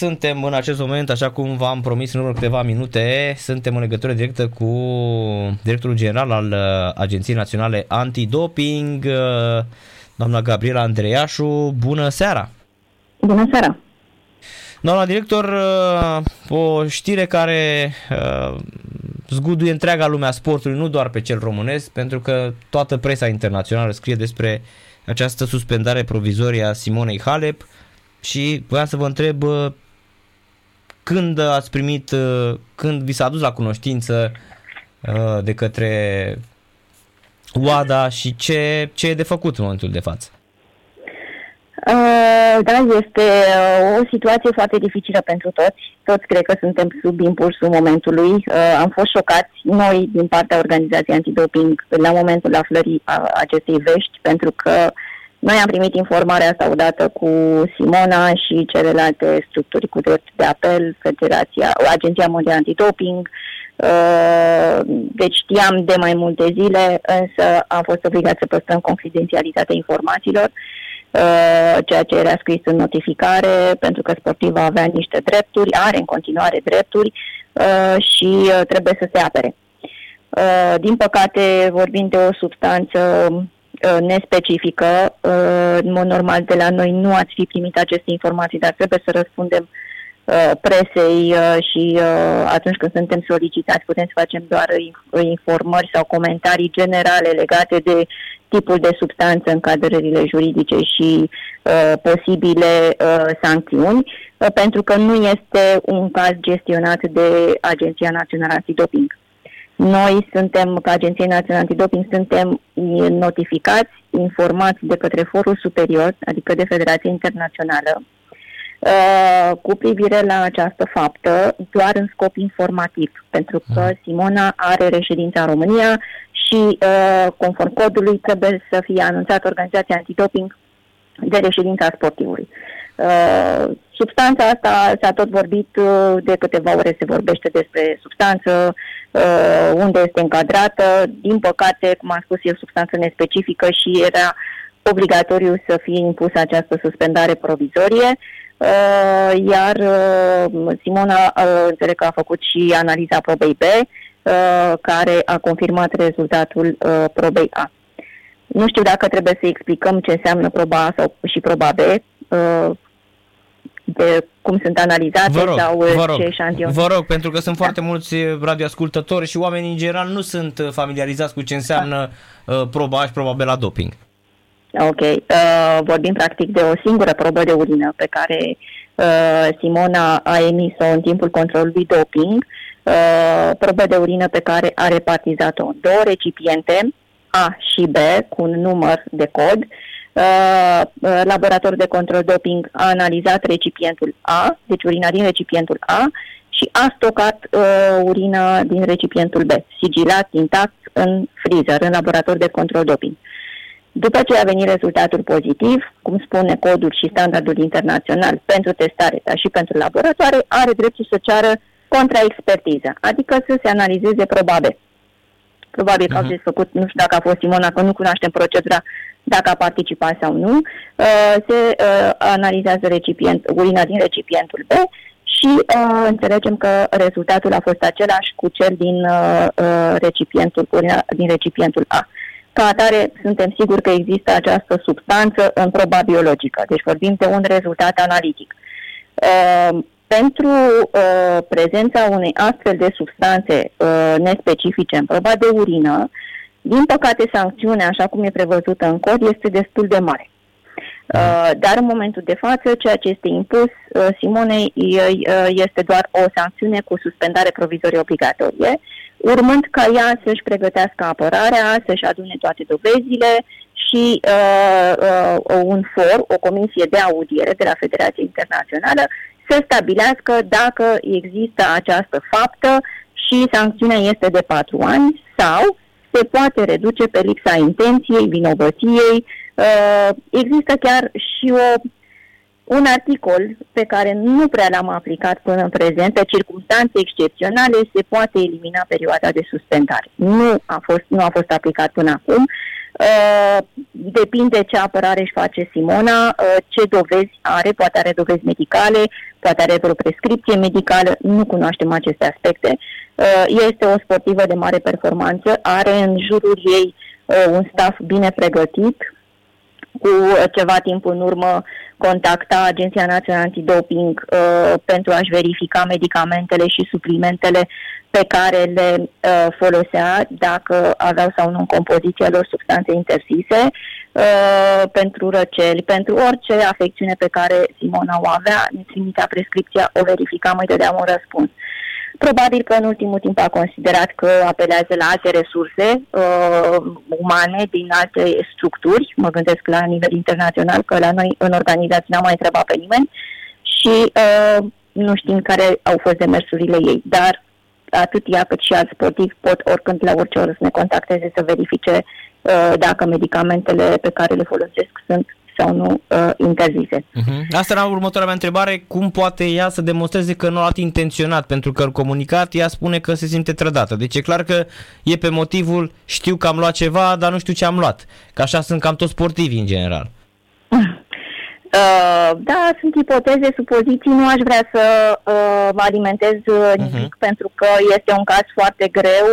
Suntem în acest moment, așa cum v-am promis în urmă câteva minute, suntem în legătură directă cu directorul general al uh, Agenției Naționale Antidoping, uh, doamna Gabriela Andreiașu. Bună seara! Bună seara! Doamna director, uh, o știre care zguduie întreaga lumea sportului, nu doar pe cel românesc, pentru că toată presa internațională scrie despre această suspendare provizorie a Simonei Halep și voiam să vă întreb când ați primit, uh, când vi s-a adus la cunoștință uh, de către UADA și ce, ce e de făcut în momentul de față? Uh, da, este o situație foarte dificilă pentru toți. Toți cred că suntem sub impulsul momentului. Am fost șocați noi din partea organizației antidoping la momentul aflării acestei vești, pentru că uh, noi am primit informarea asta odată cu Simona și celelalte structuri cu drept de apel, Federația, Agenția Mondială Antidoping. Uh, deci știam de mai multe zile, însă am fost obligat să păstrăm confidențialitatea informațiilor, uh, ceea ce era scris în notificare, pentru că sportiva avea niște drepturi, are în continuare drepturi uh, și trebuie să se apere. Din păcate, vorbim de o substanță Uh, nespecifică. Uh, în mod normal, de la noi nu ați fi primit aceste informații, dar trebuie să răspundem uh, presei și atunci când suntem solicitați putem să facem doar informări sau comentarii generale legate de tipul de substanță, încadrările juridice și posibile sancțiuni, pentru că nu este un caz gestionat de Agenția Națională Antidoping. Noi suntem, ca Agenție Națională Antidoping, suntem notificați, informați de către forul superior, adică de Federația Internațională, uh, cu privire la această faptă, doar în scop informativ, pentru că mm. Simona are reședința în România și, uh, conform codului, trebuie să fie anunțat organizația antidoping de reședința sportivului. Uh, substanța asta s-a tot vorbit de câteva ore, se vorbește despre substanță, uh, unde este încadrată. Din păcate, cum am spus, e o substanță nespecifică și era obligatoriu să fie impusă această suspendare provizorie. Uh, iar uh, Simona, uh, înțeleg că a făcut și analiza probei B, uh, care a confirmat rezultatul uh, probei A. Nu știu dacă trebuie să explicăm ce înseamnă proba A sau și proba B. Uh, de cum sunt analizate vă rog, sau vă rog, ce eșantion. Vă rog, pentru că sunt da. foarte mulți radioascultători și oamenii în general nu sunt uh, familiarizați cu ce înseamnă uh, proba A și proba B la doping. Ok. Uh, vorbim practic de o singură probă de urină pe care uh, Simona a emis-o în timpul controlului doping. Uh, probă de urină pe care a repartizat-o două recipiente, A și B, cu un număr de cod. Uh, Uh, uh, laborator de control doping a analizat recipientul A, deci urina din recipientul A, și a stocat uh, urina din recipientul B, sigilat, intact, în freezer, în laborator de control doping. După ce a venit rezultatul pozitiv, cum spune codul și standardul internațional pentru testare, dar și pentru laboratoare, are dreptul să ceară contraexpertiză, adică să se analizeze probabil. Probabil că uh-huh. au mhm. desfăcut, nu știu dacă a fost Simona, că nu cunoaștem procedura dacă a participat sau nu, uh, se uh, analizează recipient, urina din recipientul B și uh, înțelegem că rezultatul a fost același cu cel din recipientul, urina din recipientul A. Ca atare, suntem siguri că există această substanță în proba biologică, deci vorbim de un rezultat analitic. Pentru uh, prezența unei astfel de substanțe uh, nespecifice în proba de urină, din păcate, sancțiunea, așa cum e prevăzută în cod, este destul de mare. Uh, dar în momentul de față, ceea ce este impus uh, Simonei uh, este doar o sancțiune cu suspendare provizorie obligatorie, urmând ca ea să-și pregătească apărarea, să-și adune toate dovezile și uh, uh, un for, o comisie de audiere de la Federația Internațională, să stabilească dacă există această faptă și sancțiunea este de patru ani sau se poate reduce pe lipsa intenției, vinovăției. Uh, există chiar și o, un articol pe care nu prea l-am aplicat până în prezent, pe circunstanțe excepționale se poate elimina perioada de suspendare. Nu a fost, nu a fost aplicat până acum. Uh, depinde ce apărare își face Simona, uh, ce dovezi are, poate are dovezi medicale, poate are vreo prescripție medicală, nu cunoaștem aceste aspecte. Uh, este o sportivă de mare performanță, are în jurul ei un staff bine pregătit, cu ceva timp în urmă contacta Agenția Națională Antidoping uh, pentru a-și verifica medicamentele și suplimentele pe care le uh, folosea, dacă aveau sau nu în compoziția lor substanțe interzise, uh, pentru răceli, pentru orice afecțiune pe care Simona o avea, ne trimitea prescripția, o verificam, îi dădeam un răspuns. Probabil că în ultimul timp a considerat că apelează la alte resurse uh, umane din alte structuri, mă gândesc la nivel internațional, că la noi în organizație n-am mai întrebat pe nimeni. Și uh, nu știm care au fost demersurile ei, dar atât ea cât și alți sportivi pot oricând la orice oră să ne contacteze să verifice uh, dacă medicamentele pe care le folosesc sunt sau nu uh, interzise. Uh-huh. Asta era următoarea mea întrebare, cum poate ea să demonstreze că nu a luat intenționat, pentru că în comunicat ea spune că se simte trădată. Deci e clar că e pe motivul știu că am luat ceva, dar nu știu ce am luat. Că așa sunt cam toți sportivi în general. Uh, da, sunt ipoteze, supoziții, nu aș vrea să uh, mă alimentez uh, nimic uh-huh. pentru că este un caz foarte greu.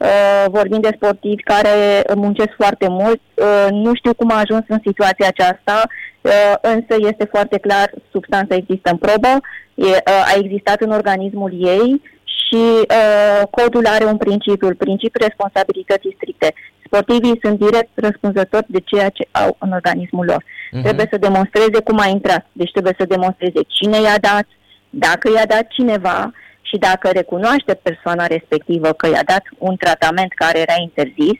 Uh, vorbim de sportivi care muncesc foarte mult. Uh, nu știu cum a ajuns în situația aceasta, uh, însă este foarte clar, substanța există în probă, e, uh, a existat în organismul ei și uh, codul are un principiu, principiul responsabilității stricte. Sportivii sunt direct răspunzători de ceea ce au în organismul lor. Uh-huh. Trebuie să demonstreze cum a intrat. Deci trebuie să demonstreze cine i-a dat, dacă i-a dat cineva și dacă recunoaște persoana respectivă că i-a dat un tratament care era interzis,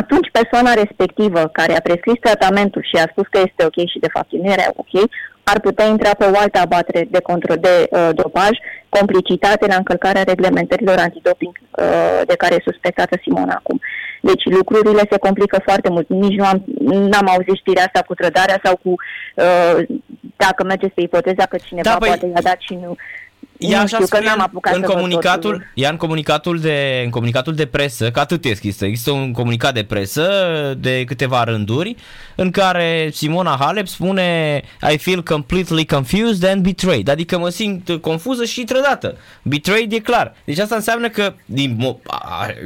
atunci persoana respectivă care a prescris tratamentul și a spus că este ok și de fapt nu era ok, ar putea intra pe o altă abatere de control de uh, dopaj, complicitate la încălcarea reglementărilor antidoping uh, de care e suspectată Simona acum. Deci lucrurile se complică foarte mult. Nici nu am n-am auzit știrea asta cu trădarea sau cu uh, dacă mergeți pe ipoteza că cineva da, păi, poate i-a dat și nu ea nu așa știu, că n-am apucat în comunicatul, ea în comunicatul de în comunicatul de presă, că atât există, există un comunicat de presă de câteva rânduri în care Simona Halep spune I feel completely confused and betrayed, adică mă simt confuză și trădată. Betrayed e clar. Deci asta înseamnă că din,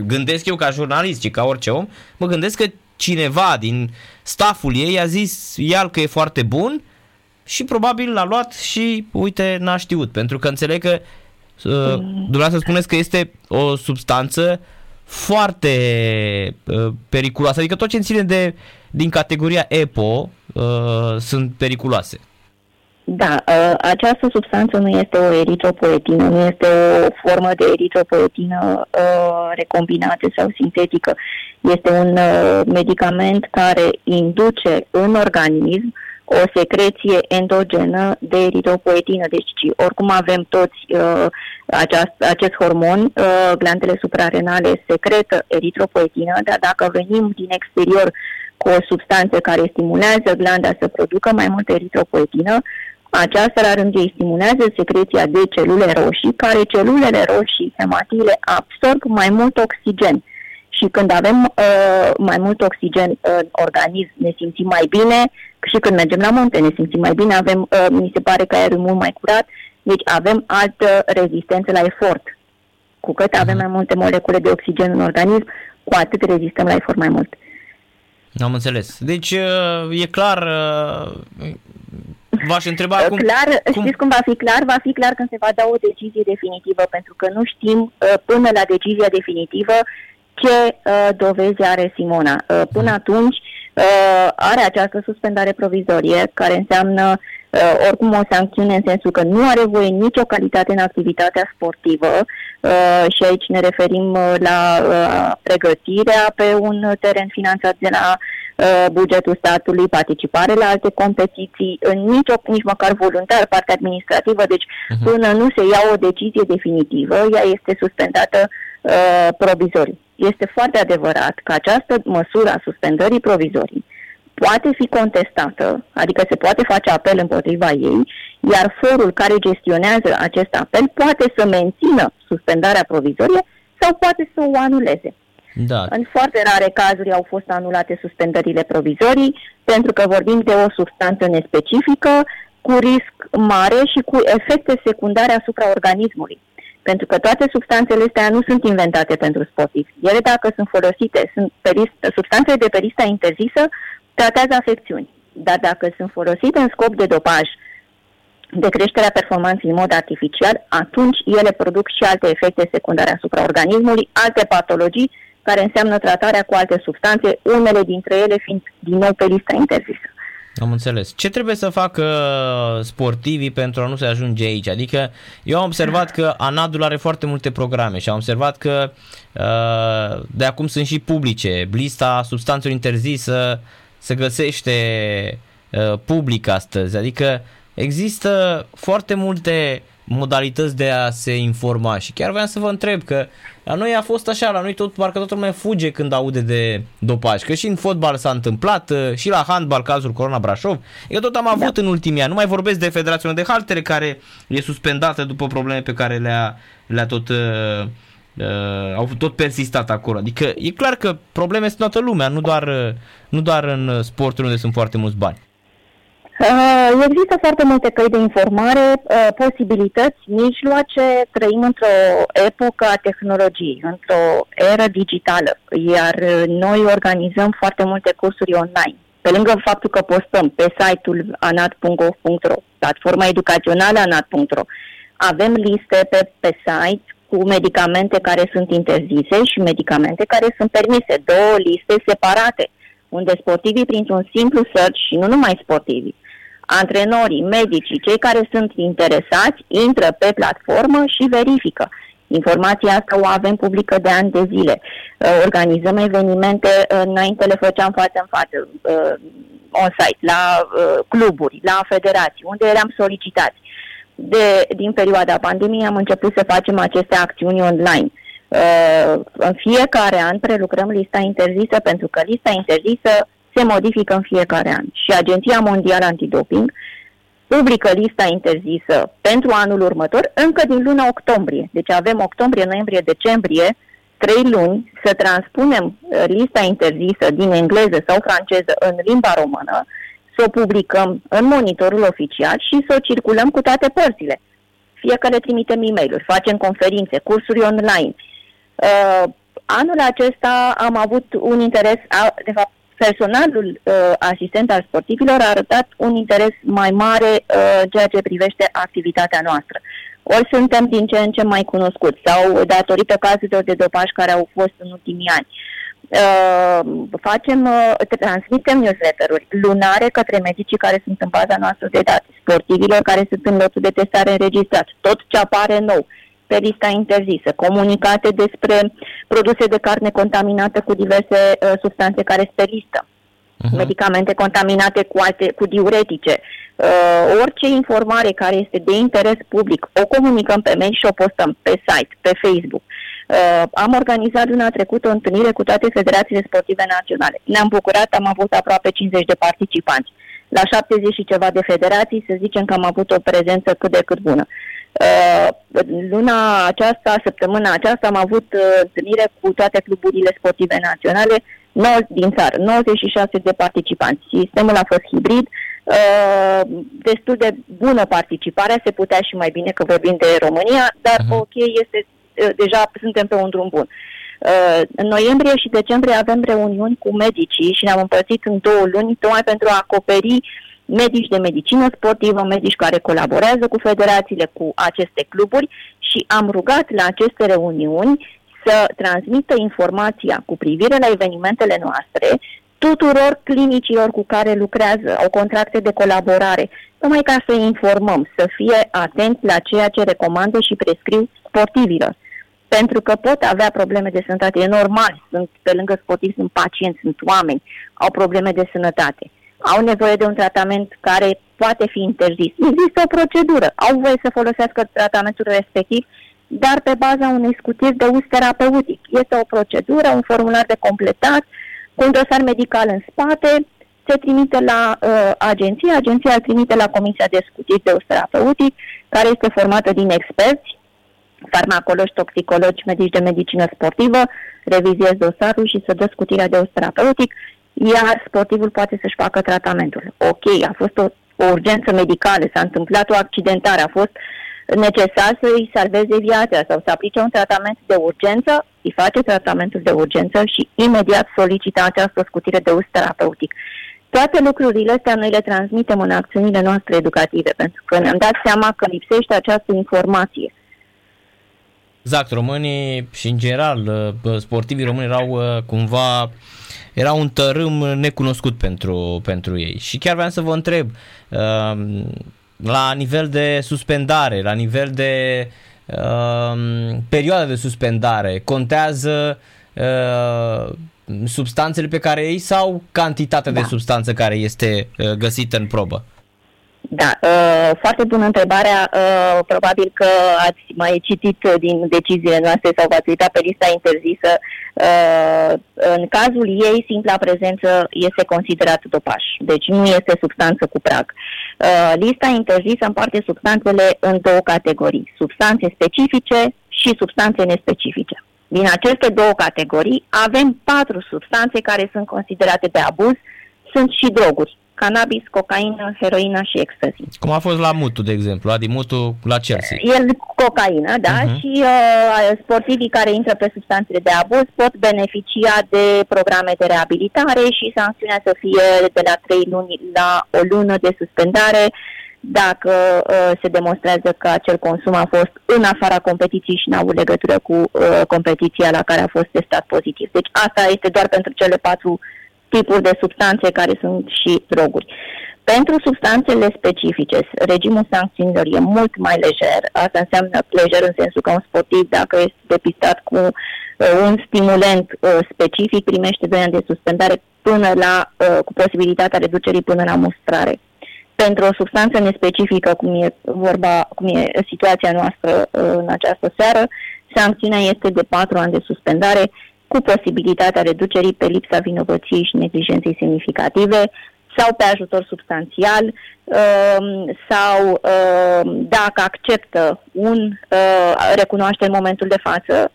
gândesc eu ca jurnalist și ca orice om, mă gândesc că cineva din stafful ei a zis iar că e foarte bun și probabil l-a luat și uite n-a știut, pentru că înțeleg că uh, dumneavoastră spuneți că este o substanță foarte uh, periculoasă, adică tot ce ține de, din categoria EPO uh, sunt periculoase. Da, uh, această substanță nu este o eritropoetină, nu este o formă de eritropoetină uh, recombinată sau sintetică. Este un uh, medicament care induce în organism o secreție endogenă de eritropoetină. Deci, oricum avem toți uh, aceast, acest hormon, uh, glandele suprarenale secretă eritropoetină, dar dacă venim din exterior cu o substanță care stimulează glanda să producă mai multă eritropoetină, aceasta, la rândul ei, stimulează secreția de celule roșii, care celulele roșii, hematile, absorb mai mult oxigen. Și când avem uh, mai mult oxigen în organism, ne simțim mai bine, și când mergem la munte ne simțim mai bine, avem, uh, mi se pare că aerul e mult mai curat, deci avem altă rezistență la efort. Cu cât avem mai multe molecule de oxigen în organism, cu atât rezistăm la efort mai mult. Am înțeles. Deci uh, e clar, uh, v-aș întreba cum... Clar, cum... știți cum va fi clar? Va fi clar când se va da o decizie definitivă, pentru că nu știm până la decizia definitivă ce dovezi are Simona. Până mhm. atunci uh, are această suspendare provizorie, care înseamnă uh, oricum o sancțiune în sensul că nu are voie nicio calitate în activitatea sportivă uh, și aici ne referim uh, la uh, pregătirea pe un teren finanțat de la uh, bugetul statului, participare la alte competiții, în nicio, nici măcar voluntar, partea administrativă, deci uh-huh. până nu se ia o decizie definitivă, ea este suspendată uh, provizoriu este foarte adevărat că această măsură a suspendării provizorii poate fi contestată, adică se poate face apel împotriva ei, iar forul care gestionează acest apel poate să mențină suspendarea provizorie sau poate să o anuleze. Da. În foarte rare cazuri au fost anulate suspendările provizorii pentru că vorbim de o substanță nespecifică cu risc mare și cu efecte secundare asupra organismului. Pentru că toate substanțele astea nu sunt inventate pentru sportivi. Ele, dacă sunt folosite, sunt pe list, substanțele de pe lista interzisă, tratează afecțiuni. Dar dacă sunt folosite în scop de dopaj, de creșterea performanței în mod artificial, atunci ele produc și alte efecte secundare asupra organismului, alte patologii, care înseamnă tratarea cu alte substanțe, unele dintre ele fiind din nou pe lista interzisă. Am înțeles. Ce trebuie să facă sportivii pentru a nu se ajunge aici? Adică eu am observat că Anadul are foarte multe programe și am observat că uh, de acum sunt și publice. Lista substanțelor interzisă se găsește uh, public astăzi. Adică există foarte multe modalități de a se informa și chiar vreau să vă întreb că la noi a fost așa, la noi tot, parcă toată lumea fuge când aude de dopaj, că și în fotbal s-a întâmplat, uh, și la handbal cazul Corona Brașov, eu tot am avut da. în ultimii ani, nu mai vorbesc de Federația de Haltere care e suspendată după probleme pe care le-a, le-a tot uh, uh, au tot persistat acolo. Adică e clar că probleme sunt toată lumea, nu doar, uh, nu doar în sporturi unde sunt foarte mulți bani. Uh, există foarte multe căi de informare, uh, posibilități, mijloace. Trăim într-o epocă a tehnologiei, într-o eră digitală, iar noi organizăm foarte multe cursuri online. Pe lângă faptul că postăm pe site-ul anat.gov.ro, platforma educațională anat.ro, avem liste pe, pe site cu medicamente care sunt interzise și medicamente care sunt permise, două liste separate, unde sportivii, printr-un simplu search și nu numai sportivii, antrenorii, medicii, cei care sunt interesați, intră pe platformă și verifică. Informația asta o avem publică de ani de zile. Uh, organizăm evenimente, uh, înainte le făceam față în față, uh, on-site, la cluburi, la federații, unde eram solicitați. De, din perioada pandemiei am început să facem aceste acțiuni online. În fiecare an prelucrăm lista interzisă pentru că lista interzisă se modifică în fiecare an și Agenția Mondială Antidoping publică lista interzisă pentru anul următor încă din luna octombrie. Deci avem octombrie, noiembrie, decembrie, trei luni să transpunem uh, lista interzisă din engleză sau franceză în limba română, să o publicăm în monitorul oficial și să o circulăm cu toate părțile. Fie că le trimitem e mail facem conferințe, cursuri online. Uh, anul acesta am avut un interes, de fapt personalul uh, asistent al sportivilor a arătat un interes mai mare uh, ceea ce privește activitatea noastră. Ori suntem din ce în ce mai cunoscuți sau datorită cazurilor de dopaj care au fost în ultimii ani. Uh, facem, uh, transmitem newsletter-uri lunare către medicii care sunt în baza noastră de date, sportivilor care sunt în lotul de testare înregistrat, tot ce apare nou. Uh, pe lista interzisă, comunicate despre produse de carne contaminată cu diverse uh, substanțe care este pe listă, uh-huh. medicamente contaminate cu, alte, cu diuretice, uh, orice informare care este de interes public, o comunicăm pe mail și o postăm pe site, pe Facebook. Uh, am organizat luna trecută o întâlnire cu toate federațiile sportive naționale. Ne-am bucurat, am avut aproape 50 de participanți. La 70 și ceva de federații, să zicem că am avut o prezență cât de cât bună. Uh, luna aceasta, săptămâna aceasta, am avut uh, întâlnire cu toate cluburile sportive naționale 9, din țară, 96 de participanți. Sistemul a fost hibrid, uh, destul de bună participarea, se putea și mai bine că vorbim de România, dar uh-huh. ok, este, uh, deja suntem pe un drum bun. Uh, în noiembrie și decembrie avem reuniuni cu medicii și ne-am împărțit în două luni tocmai pentru a acoperi uh, medici de medicină sportivă, medici care colaborează cu federațiile, cu aceste cluburi și am rugat la aceste reuniuni să transmită informația cu privire la evenimentele noastre tuturor clinicilor cu care lucrează, au contracte de colaborare, numai ca să informăm, să fie atenți la ceea ce recomandă și prescriu sportivilor. Pentru că pot avea probleme de sănătate, e normal, sunt, pe lângă sportivi sunt pacienți, sunt oameni, au probleme de sănătate au nevoie de un tratament care poate fi interzis. Există o procedură, au voie să folosească tratamentul respectiv, dar pe baza unei scutiri de uz terapeutic. Este o procedură, un formular de completat, cu un dosar medical în spate, se trimite la uh, agenție, agenția îl trimite la Comisia de Scutiri de uz terapeutic, care este formată din experți farmacologi, toxicologi, medici de medicină sportivă, reviziez dosarul și să dă scutirea de terapeutic, iar sportivul poate să-și facă tratamentul. Ok, a fost o, o urgență medicală, s-a întâmplat o accidentare, a fost necesar să îi salveze viața sau să aplice un tratament de urgență, îi face tratamentul de urgență și imediat solicită această scutire de uz terapeutic. Toate lucrurile astea noi le transmitem în acțiunile noastre educative, pentru că ne-am dat seama că lipsește această informație. Exact, românii și în general sportivii români erau uh, cumva era un tărâm necunoscut pentru, pentru ei. Și chiar vreau să vă întreb, uh, la nivel de suspendare, la nivel de uh, perioada de suspendare, contează substanțele pe care ei sau cantitatea da. de substanță care este găsită în probă? Da, uh, foarte bună întrebarea. Uh, probabil că ați mai citit din deciziile noastre sau v-ați uitat pe lista interzisă. Uh, în cazul ei, simpla prezență este considerat dopaj, deci nu este substanță cu prag. Uh, lista interzisă împarte substanțele în două categorii, substanțe specifice și substanțe nespecifice. Din aceste două categorii avem patru substanțe care sunt considerate de abuz, sunt și droguri cannabis, cocaină, heroina și ecstasy. Cum a fost la Mutu, de exemplu, Adi Mutu la Chelsea. El cocaină, da, uh-huh. și uh, sportivii care intră pe substanțele de abuz pot beneficia de programe de reabilitare și sancțiunea să fie de la 3 luni la o lună de suspendare dacă uh, se demonstrează că acel consum a fost în afara competiției și n-a avut legătură cu uh, competiția la care a fost testat pozitiv. Deci asta este doar pentru cele patru uh, tipuri de substanțe care sunt și droguri. Pentru substanțele specifice, regimul sancțiunilor e mult mai lejer. Asta înseamnă lejer în sensul că un sportiv, dacă este depistat cu uh, un stimulent uh, specific, primește 2 ani de suspendare până la, uh, cu posibilitatea reducerii până la mustrare. Pentru o substanță nespecifică, cum e vorba, cum e situația noastră uh, în această seară, sancțiunea este de 4 ani de suspendare cu posibilitatea reducerii pe lipsa vinovăției și neglijenței semnificative sau pe ajutor substanțial um, sau um, dacă acceptă un uh, recunoaște în momentul de față,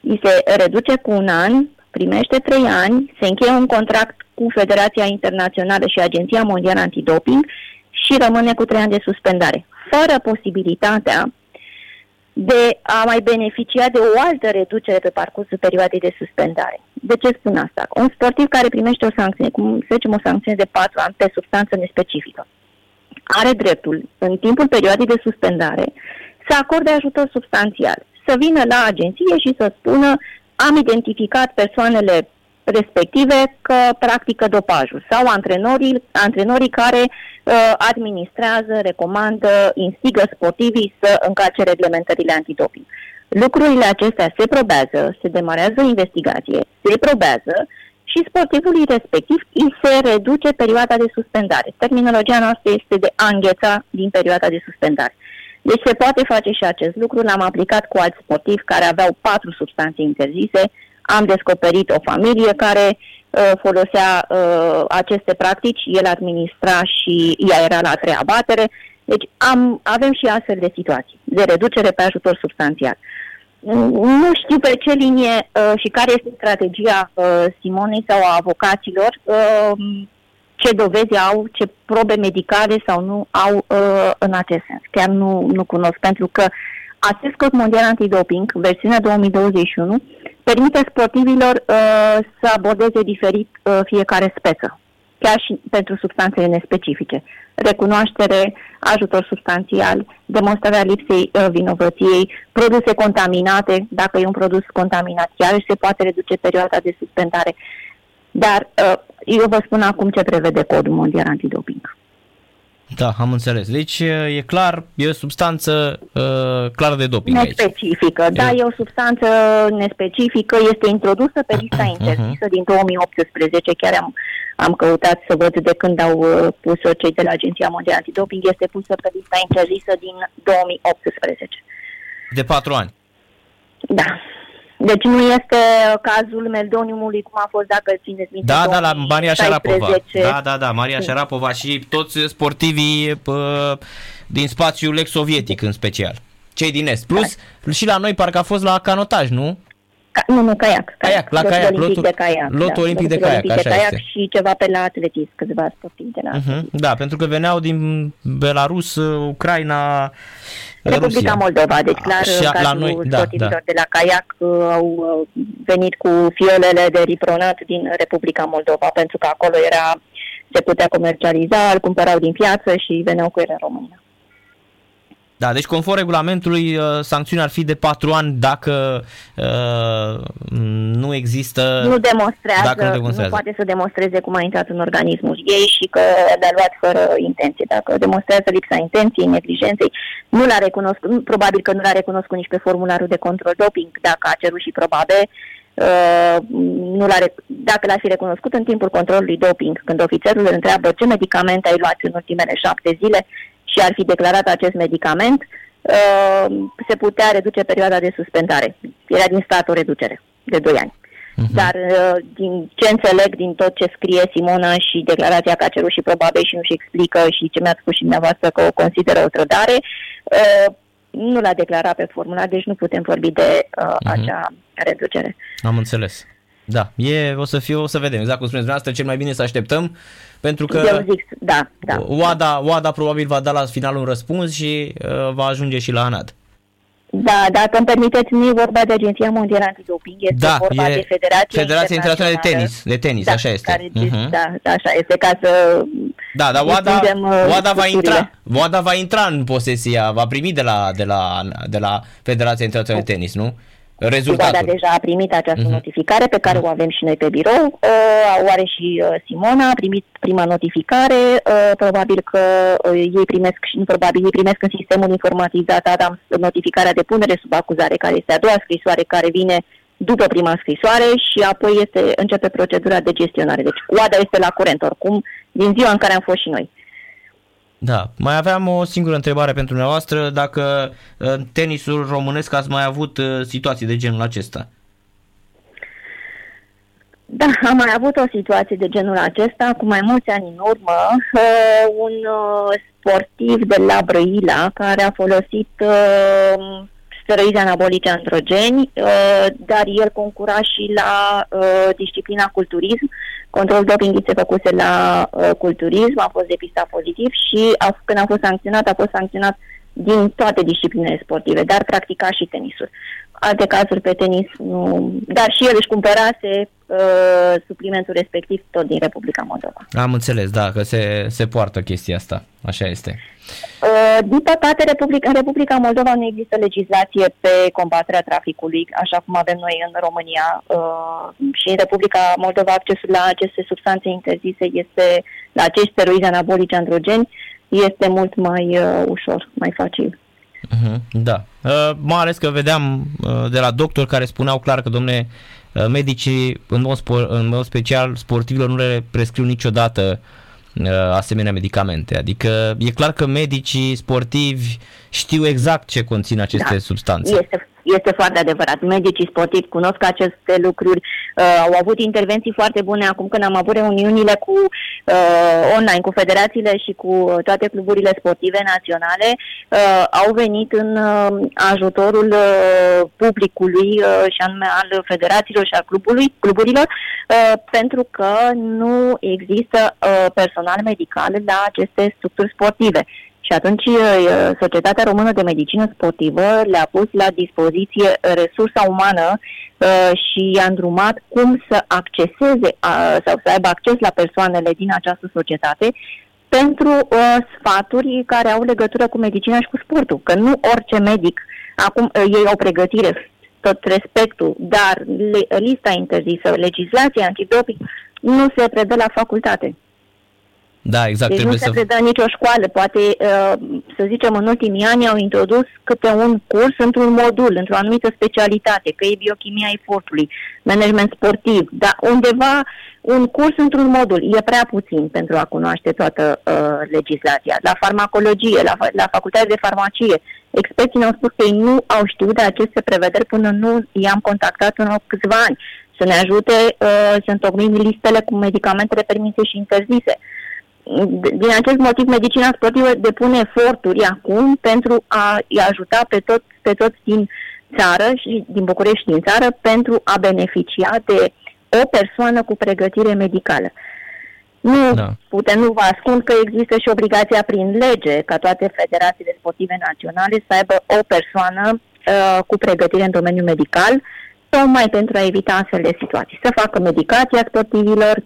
îi se reduce cu un an, primește trei ani, se încheie un contract cu Federația Internațională și Agenția Mondială Antidoping și rămâne cu trei ani de suspendare, fără posibilitatea de a mai beneficia de o altă reducere pe parcursul perioadei de suspendare. De ce spun asta? Un sportiv care primește o sancțiune, cum să zicem o sancțiune de 4 ani pe substanță nespecifică, are dreptul, în timpul perioadei de suspendare, să acorde ajutor substanțial, să vină la agenție și să spună am identificat persoanele respective că practică dopajul sau antrenorii, antrenorii care uh, administrează, recomandă, instigă sportivii să încarce reglementările antidoping. Lucrurile acestea se probează, se demarează investigație, se probează și sportivului respectiv îi se reduce perioada de suspendare. Terminologia noastră este de a îngheța din perioada de suspendare. Deci se poate face și acest lucru. L-am aplicat cu alți sportivi care aveau patru substanțe interzise, am descoperit o familie care uh, folosea uh, aceste practici, el administra și ea era la treia batere. Deci am, avem și astfel de situații, de reducere pe ajutor substanțial. Nu știu pe ce linie uh, și care este strategia uh, Simonei sau a avocaților, uh, ce dovezi au, ce probe medicale sau nu au uh, în acest sens. Chiar nu, nu cunosc, pentru că acest cod mondial antidoping, versiunea 2021, permite sportivilor uh, să abordeze diferit uh, fiecare speță, chiar și pentru substanțele nespecifice. Recunoaștere, ajutor substanțial, demonstrarea lipsei uh, vinovăției, produse contaminate, dacă e un produs contaminat, chiar se poate reduce perioada de suspendare. Dar uh, eu vă spun acum ce prevede codul mondial antidoping. Da, am înțeles. Deci e clar, e o substanță uh, clară de doping Nespecifică, aici. da, e... e o substanță nespecifică, este introdusă pe lista mhm. interzisă uh-huh. din 2018, chiar am, am căutat să văd de când au uh, pus-o cei de la Agenția Mondială Antidoping, este pusă pe lista interzisă din 2018. De patru ani? Da. Deci nu este cazul Meldoniumului cum a fost, dacă țineți minte, Da, da, la Maria Șarapova. Da, da, da, Maria Șarapova și toți sportivii pă, din spațiul ex-sovietic în special. cei din Est. Plus, da. și la noi parcă a fost la canotaj, nu? Ca, nu, nu, caiac. Caiac, la caiac. Lotul de caiac. Lotul da, olimpic de caiac, așa de caiac este. și ceva pe la atletism, câțiva sportivi de la uh-huh. Da, pentru că veneau din Belarus, Ucraina, Republica Rusia. Moldova, deci clar și la noi, da, da. de la caiac uh, au uh, venit cu fiolele de ripronat din Republica Moldova, pentru că acolo era se putea comercializa, îl cumpărau din piață și veneau cu ele în România. Da, deci conform regulamentului, uh, sancțiunea ar fi de 4 ani dacă uh, nu există... Nu demonstrează, dacă nu demonstrează, nu poate să demonstreze cum a intrat în organismul ei și că le-a luat fără intenție. Dacă demonstrează lipsa intenției, neglijenței, nu l-a recunoscut, probabil că nu l-a recunoscut nici pe formularul de control doping, dacă a cerut și probabil, Uh, nu l-a, dacă l-ar fi recunoscut în timpul controlului doping, când ofițerul îl întreabă ce medicamente ai luat în ultimele șapte zile, și ar fi declarat acest medicament, uh, se putea reduce perioada de suspendare. Era din stat o reducere de 2 ani. Uh-huh. Dar uh, din ce înțeleg din tot ce scrie Simona și declarația că a cerut și probabil și nu și explică și ce mi-a spus și dumneavoastră că o consideră o trădare, uh, nu l-a declarat pe formular, deci nu putem vorbi de uh, uh-huh. acea reducere. Am înțeles. Da, e, o să fie, o să vedem. Exact cum spuneți dumneavoastră, cel mai bine să așteptăm, pentru că Eu zic, da, da. OADA, OADA probabil va da la final un răspuns și uh, va ajunge și la ANAD. Da, dacă îmi permiteți, nu e vorba de Agenția Mondială Antidoping, este da, vorba e de Federația, Federația Internațională de Tenis, de tenis, da, așa este. Care, uh-huh. Da, așa este, ca să Da, dar OADA, uh, OADA, va intra, OADA va intra în posesia, va primi de la, de la, de la Federația Internațională de Tenis, nu? Rezultatul. Brigada deja a primit această uh-huh. notificare pe care uh-huh. o avem și noi pe birou. Uh, o are și uh, Simona, a primit prima notificare. Uh, probabil că uh, ei primesc, și nu probabil, ei primesc în sistemul informatizat Adam notificarea de punere sub acuzare, care este a doua scrisoare care vine după prima scrisoare și apoi este, începe procedura de gestionare. Deci OADA este la curent oricum din ziua în care am fost și noi. Da, mai aveam o singură întrebare pentru dumneavoastră, dacă în tenisul românesc ați mai avut uh, situații de genul acesta? Da, am mai avut o situație de genul acesta cu mai mulți ani în urmă. Uh, un uh, sportiv de la Brăila care a folosit uh, steroizi anabolice androgeni, uh, dar el concura și la uh, disciplina culturism Control doping se făcuse la uh, culturism, a fost depistat pozitiv și a, când a fost sancționat, a fost sancționat din toate disciplinele sportive, dar practica și tenisul. Alte cazuri pe tenis, nu, dar și el își cumpărase uh, suplimentul respectiv tot din Republica Moldova. Am înțeles, da, că se, se poartă chestia asta, așa este. Uh, din păcate, Republica, în Republica Moldova nu există legislație pe combaterea traficului, așa cum avem noi în România. Uh, și în Republica Moldova accesul la aceste substanțe interzise este, la acești steroizi anabolici androgeni, este mult mai uh, ușor, mai facil. Uh-huh, da. Uh, mai ales că vedeam uh, de la doctor care spuneau clar că, domne, uh, medicii, în mod, spor, în mod special sportivilor, nu le prescriu niciodată uh, Uh, asemenea medicamente. Adică e clar că medicii sportivi știu exact ce conțin aceste da, substanțe. Este, este foarte adevărat. Medicii sportivi cunosc aceste lucruri, uh, au avut intervenții foarte bune acum când am avut reuniunile cu uh, online cu federațiile și cu toate cluburile sportive naționale, uh, au venit în uh, ajutorul uh, publicului uh, și anume al federațiilor și al clubului, cluburilor, uh, pentru că nu există uh, personal medical la aceste structuri sportive. Și atunci uh, Societatea Română de Medicină Sportivă le-a pus la dispoziție resursa umană uh, și i-a îndrumat cum să acceseze sau să aibă acces la persoanele din această societate pentru uh, sfaturi care au legătură cu medicina și cu sportul. Că nu orice medic, acum ei au pregătire, tot respectul, dar lista interzisă, legislația antidoping, nu se predă la facultate. Da, exact. Deci trebuie nu se să... predă nicio școală. Poate, uh, să zicem, în ultimii ani au introdus câte un curs într-un modul, într-o anumită specialitate, că e biochimia efortului, management sportiv, dar undeva un curs într-un modul e prea puțin pentru a cunoaște toată uh, legislația. La farmacologie, la, la facultatea de farmacie, experții ne-au spus că ei nu au știut de aceste prevederi până nu i-am contactat în câțiva ani să ne ajute uh, să întocmim listele cu medicamentele permise și interzise. Din acest motiv, medicina sportivă depune eforturi acum pentru a-i ajuta pe, tot, pe toți din țară și din București din țară pentru a beneficia de o persoană cu pregătire medicală. Nu da. putem, nu vă ascund că există și obligația prin lege ca toate federațiile sportive naționale să aibă o persoană uh, cu pregătire în domeniul medical, tocmai pentru a evita astfel de situații. Să facă medicația sportivilor,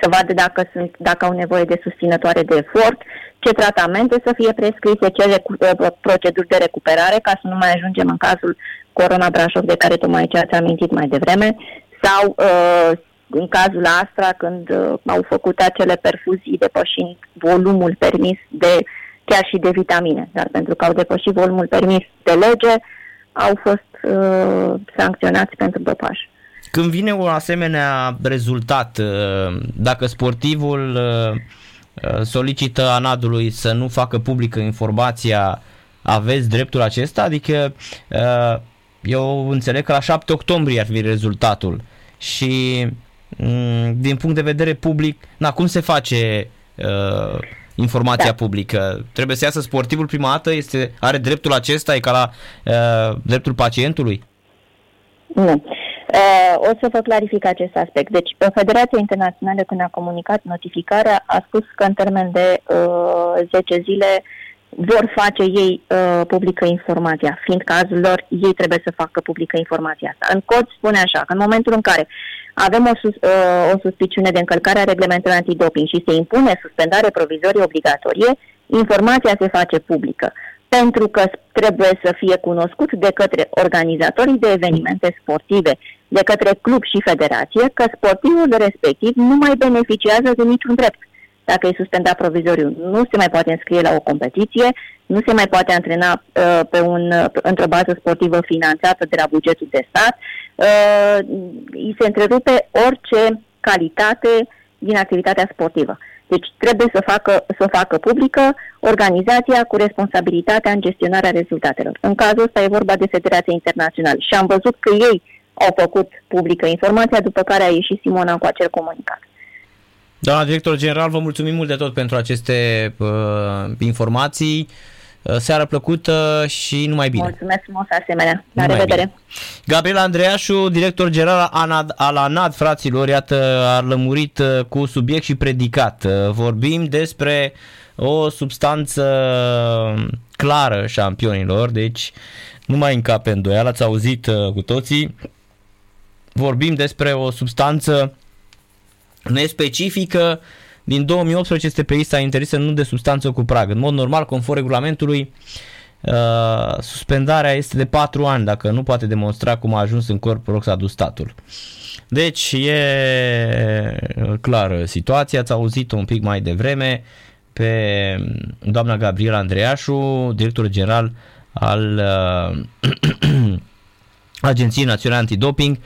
să vadă dacă, sunt, dacă au nevoie de susținătoare de efort, ce tratamente să fie prescrise, ce recu- uh, proceduri de recuperare, ca să nu mai ajungem în cazul Corona Brașov, de care tocmai ce ați amintit mai devreme, sau uh, în cazul Astra, când uh, au făcut acele perfuzii depășind volumul permis de chiar și de vitamine, dar pentru că au depășit volumul permis de lege, au fost uh, sancționați pentru dopaj. Când vine un asemenea rezultat, uh, dacă sportivul uh, uh, solicită anadului să nu facă publică informația, aveți dreptul acesta? Adică eu înțeleg că la 7 octombrie ar fi rezultatul și mm, din punct de vedere public, na, cum se face uh, informația da. publică? Trebuie să iasă sportivul prima dată? Este, are dreptul acesta? E ca la uh, dreptul pacientului? Nu. Uh, o să vă clarific acest aspect. Deci, Federația Internațională, când a comunicat notificarea, a spus că în termen de uh, 10 zile vor face ei uh, publică informația. Fiind cazul lor, ei trebuie să facă publică informația asta. În cod spune așa, că în momentul în care avem o, sus, uh, o suspiciune de încălcare a reglementului antidoping și se impune suspendare provizorie obligatorie, informația se face publică pentru că trebuie să fie cunoscut de către organizatorii de evenimente sportive, de către club și federație, că sportivul respectiv nu mai beneficiază de niciun drept dacă e suspendat provizoriu. Nu se mai poate înscrie la o competiție, nu se mai poate antrena uh, pe un, uh, într-o bază sportivă finanțată de la bugetul de stat, uh, îi se întrerupe orice calitate din activitatea sportivă. Deci trebuie să facă, să facă publică organizația cu responsabilitatea în gestionarea rezultatelor. În cazul ăsta e vorba de Federația Internațională și am văzut că ei au făcut publică informația, după care a ieșit Simona cu acel comunicat. Doamna director general, vă mulțumim mult de tot pentru aceste uh, informații. Uh, seară plăcută și numai bine. Mulțumesc frumos asemenea. La numai revedere. Bine. Gabriela Andreașu, director general al ANAD, fraților, iată, a lămurit uh, cu subiect și predicat. Uh, vorbim despre o substanță clară șampionilor, deci nu mai încape îndoială, ați auzit cu toții. Vorbim despre o substanță nespecifică. Din 2018 este pe lista interisă nu de substanță cu prag. În mod normal, conform regulamentului, uh, suspendarea este de 4 ani dacă nu poate demonstra cum a ajuns în corp roxadul statul. Deci e clară situația, ați auzit un pic mai devreme pe doamna Gabriela Andreașu, director general al uh, Agenției Naționale Antidoping, uh,